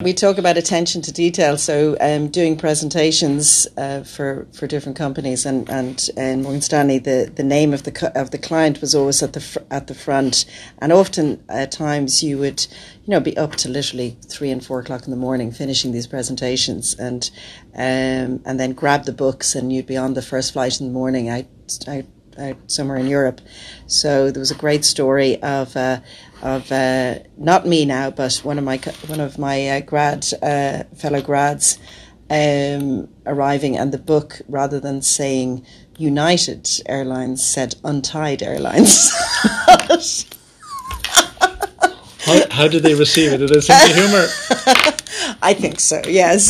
We talk about attention to detail, so um, doing presentations uh, for for different companies, and and in Morgan Stanley, the, the name of the of the client was always at the fr- at the front, and often at times you would, you know, be up to literally three and four o'clock in the morning finishing these presentations, and um, and then grab the books, and you'd be on the first flight in the morning. I, I out somewhere in Europe. So there was a great story of uh, of uh, not me now, but one of my one of my uh, grad uh, fellow grads um, arriving, and the book rather than saying United Airlines said Untied Airlines. how, how did they receive it? Did they think the humour? I think so. Yes.